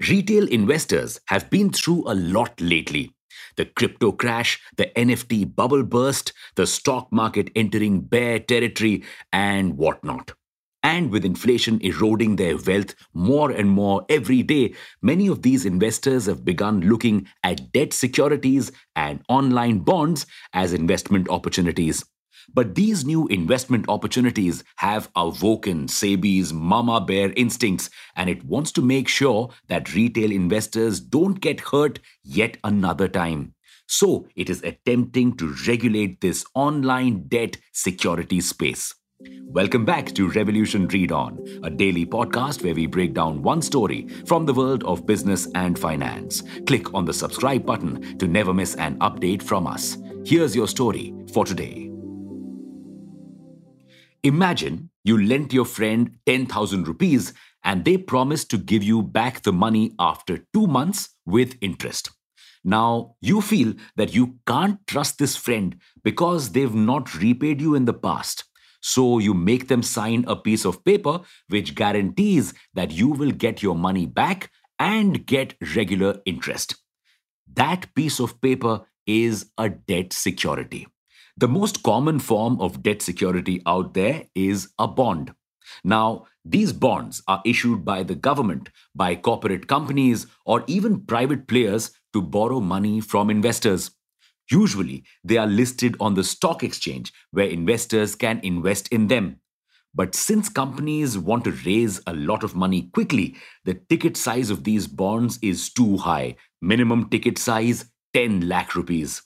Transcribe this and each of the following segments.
Retail investors have been through a lot lately. The crypto crash, the NFT bubble burst, the stock market entering bear territory, and whatnot. And with inflation eroding their wealth more and more every day, many of these investors have begun looking at debt securities and online bonds as investment opportunities. But these new investment opportunities have awoken SEBI's mama bear instincts, and it wants to make sure that retail investors don't get hurt yet another time. So it is attempting to regulate this online debt security space. Welcome back to Revolution Read On, a daily podcast where we break down one story from the world of business and finance. Click on the subscribe button to never miss an update from us. Here's your story for today. Imagine you lent your friend 10,000 rupees and they promised to give you back the money after two months with interest. Now, you feel that you can't trust this friend because they've not repaid you in the past. So, you make them sign a piece of paper which guarantees that you will get your money back and get regular interest. That piece of paper is a debt security. The most common form of debt security out there is a bond. Now, these bonds are issued by the government, by corporate companies, or even private players to borrow money from investors. Usually, they are listed on the stock exchange where investors can invest in them. But since companies want to raise a lot of money quickly, the ticket size of these bonds is too high. Minimum ticket size 10 lakh rupees.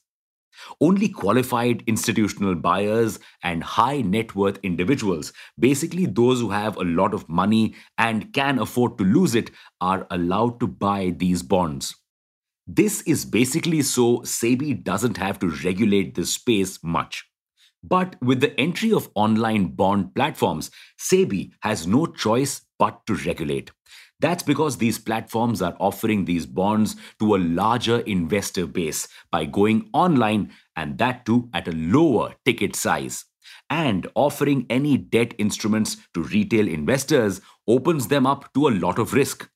Only qualified institutional buyers and high net worth individuals, basically those who have a lot of money and can afford to lose it, are allowed to buy these bonds. This is basically so SEBI doesn't have to regulate this space much. But with the entry of online bond platforms, SEBI has no choice but to regulate. That's because these platforms are offering these bonds to a larger investor base by going online and that too at a lower ticket size. And offering any debt instruments to retail investors opens them up to a lot of risk.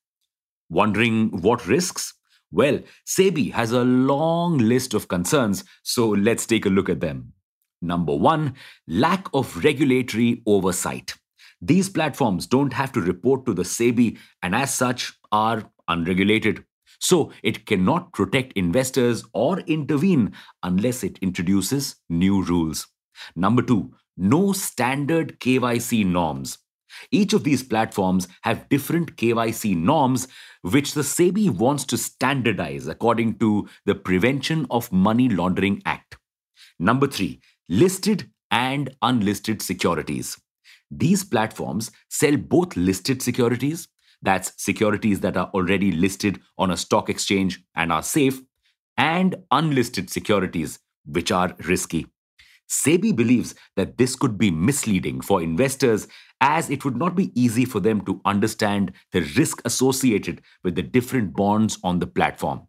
Wondering what risks? Well, SEBI has a long list of concerns, so let's take a look at them. Number one, lack of regulatory oversight. These platforms don't have to report to the SEBI and, as such, are unregulated. So, it cannot protect investors or intervene unless it introduces new rules. Number two, no standard KYC norms. Each of these platforms have different KYC norms which the SEBI wants to standardize according to the Prevention of Money Laundering Act. Number 3, listed and unlisted securities. These platforms sell both listed securities, that's securities that are already listed on a stock exchange and are safe, and unlisted securities, which are risky. SEBI believes that this could be misleading for investors as it would not be easy for them to understand the risk associated with the different bonds on the platform.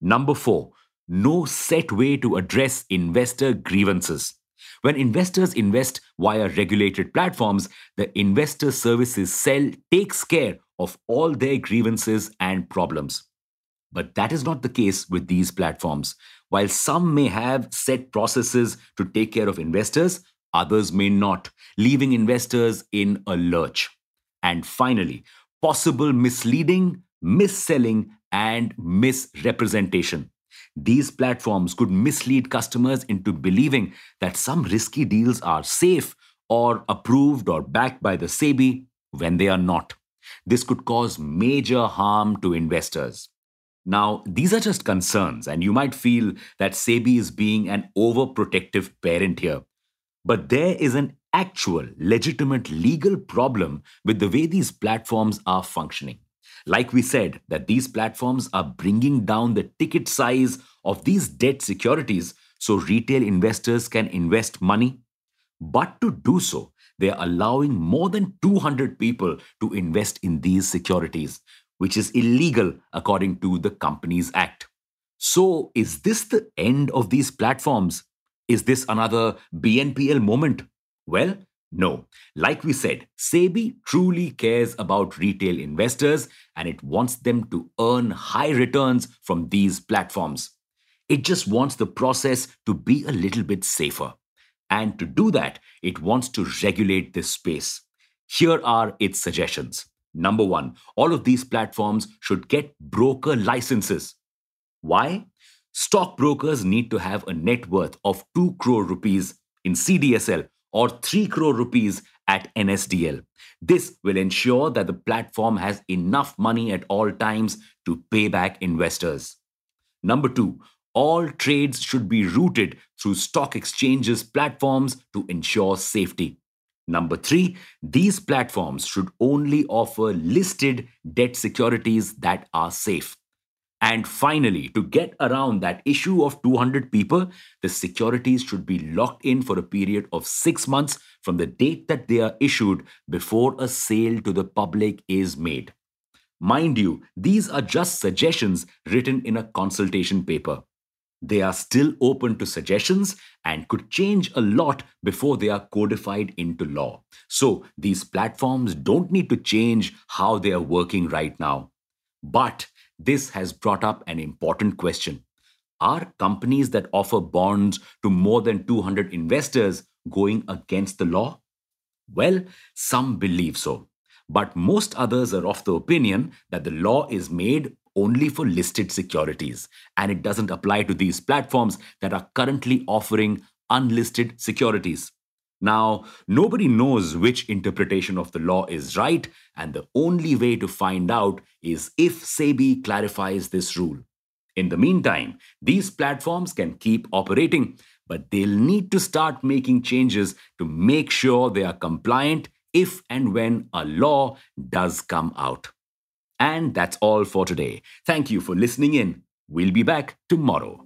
Number four, no set way to address investor grievances. When investors invest via regulated platforms, the investor services cell takes care of all their grievances and problems. But that is not the case with these platforms. While some may have set processes to take care of investors, others may not, leaving investors in a lurch. And finally, possible misleading, misselling, and misrepresentation. These platforms could mislead customers into believing that some risky deals are safe or approved or backed by the SEBI when they are not. This could cause major harm to investors. Now, these are just concerns, and you might feel that SEBI is being an overprotective parent here. But there is an actual, legitimate legal problem with the way these platforms are functioning. Like we said, that these platforms are bringing down the ticket size of these debt securities so retail investors can invest money. But to do so, they are allowing more than 200 people to invest in these securities, which is illegal according to the Companies Act. So, is this the end of these platforms? Is this another BNPL moment? Well, No, like we said, SEBI truly cares about retail investors and it wants them to earn high returns from these platforms. It just wants the process to be a little bit safer. And to do that, it wants to regulate this space. Here are its suggestions. Number one, all of these platforms should get broker licenses. Why? Stockbrokers need to have a net worth of 2 crore rupees in CDSL or 3 crore rupees at NSDL. This will ensure that the platform has enough money at all times to pay back investors. Number two, all trades should be routed through stock exchanges platforms to ensure safety. Number three, these platforms should only offer listed debt securities that are safe. And finally, to get around that issue of 200 people, the securities should be locked in for a period of six months from the date that they are issued before a sale to the public is made. Mind you, these are just suggestions written in a consultation paper. They are still open to suggestions and could change a lot before they are codified into law. So, these platforms don't need to change how they are working right now. But this has brought up an important question. Are companies that offer bonds to more than 200 investors going against the law? Well, some believe so. But most others are of the opinion that the law is made only for listed securities, and it doesn't apply to these platforms that are currently offering unlisted securities. Now, nobody knows which interpretation of the law is right, and the only way to find out is if SEBI clarifies this rule. In the meantime, these platforms can keep operating, but they'll need to start making changes to make sure they are compliant if and when a law does come out. And that's all for today. Thank you for listening in. We'll be back tomorrow.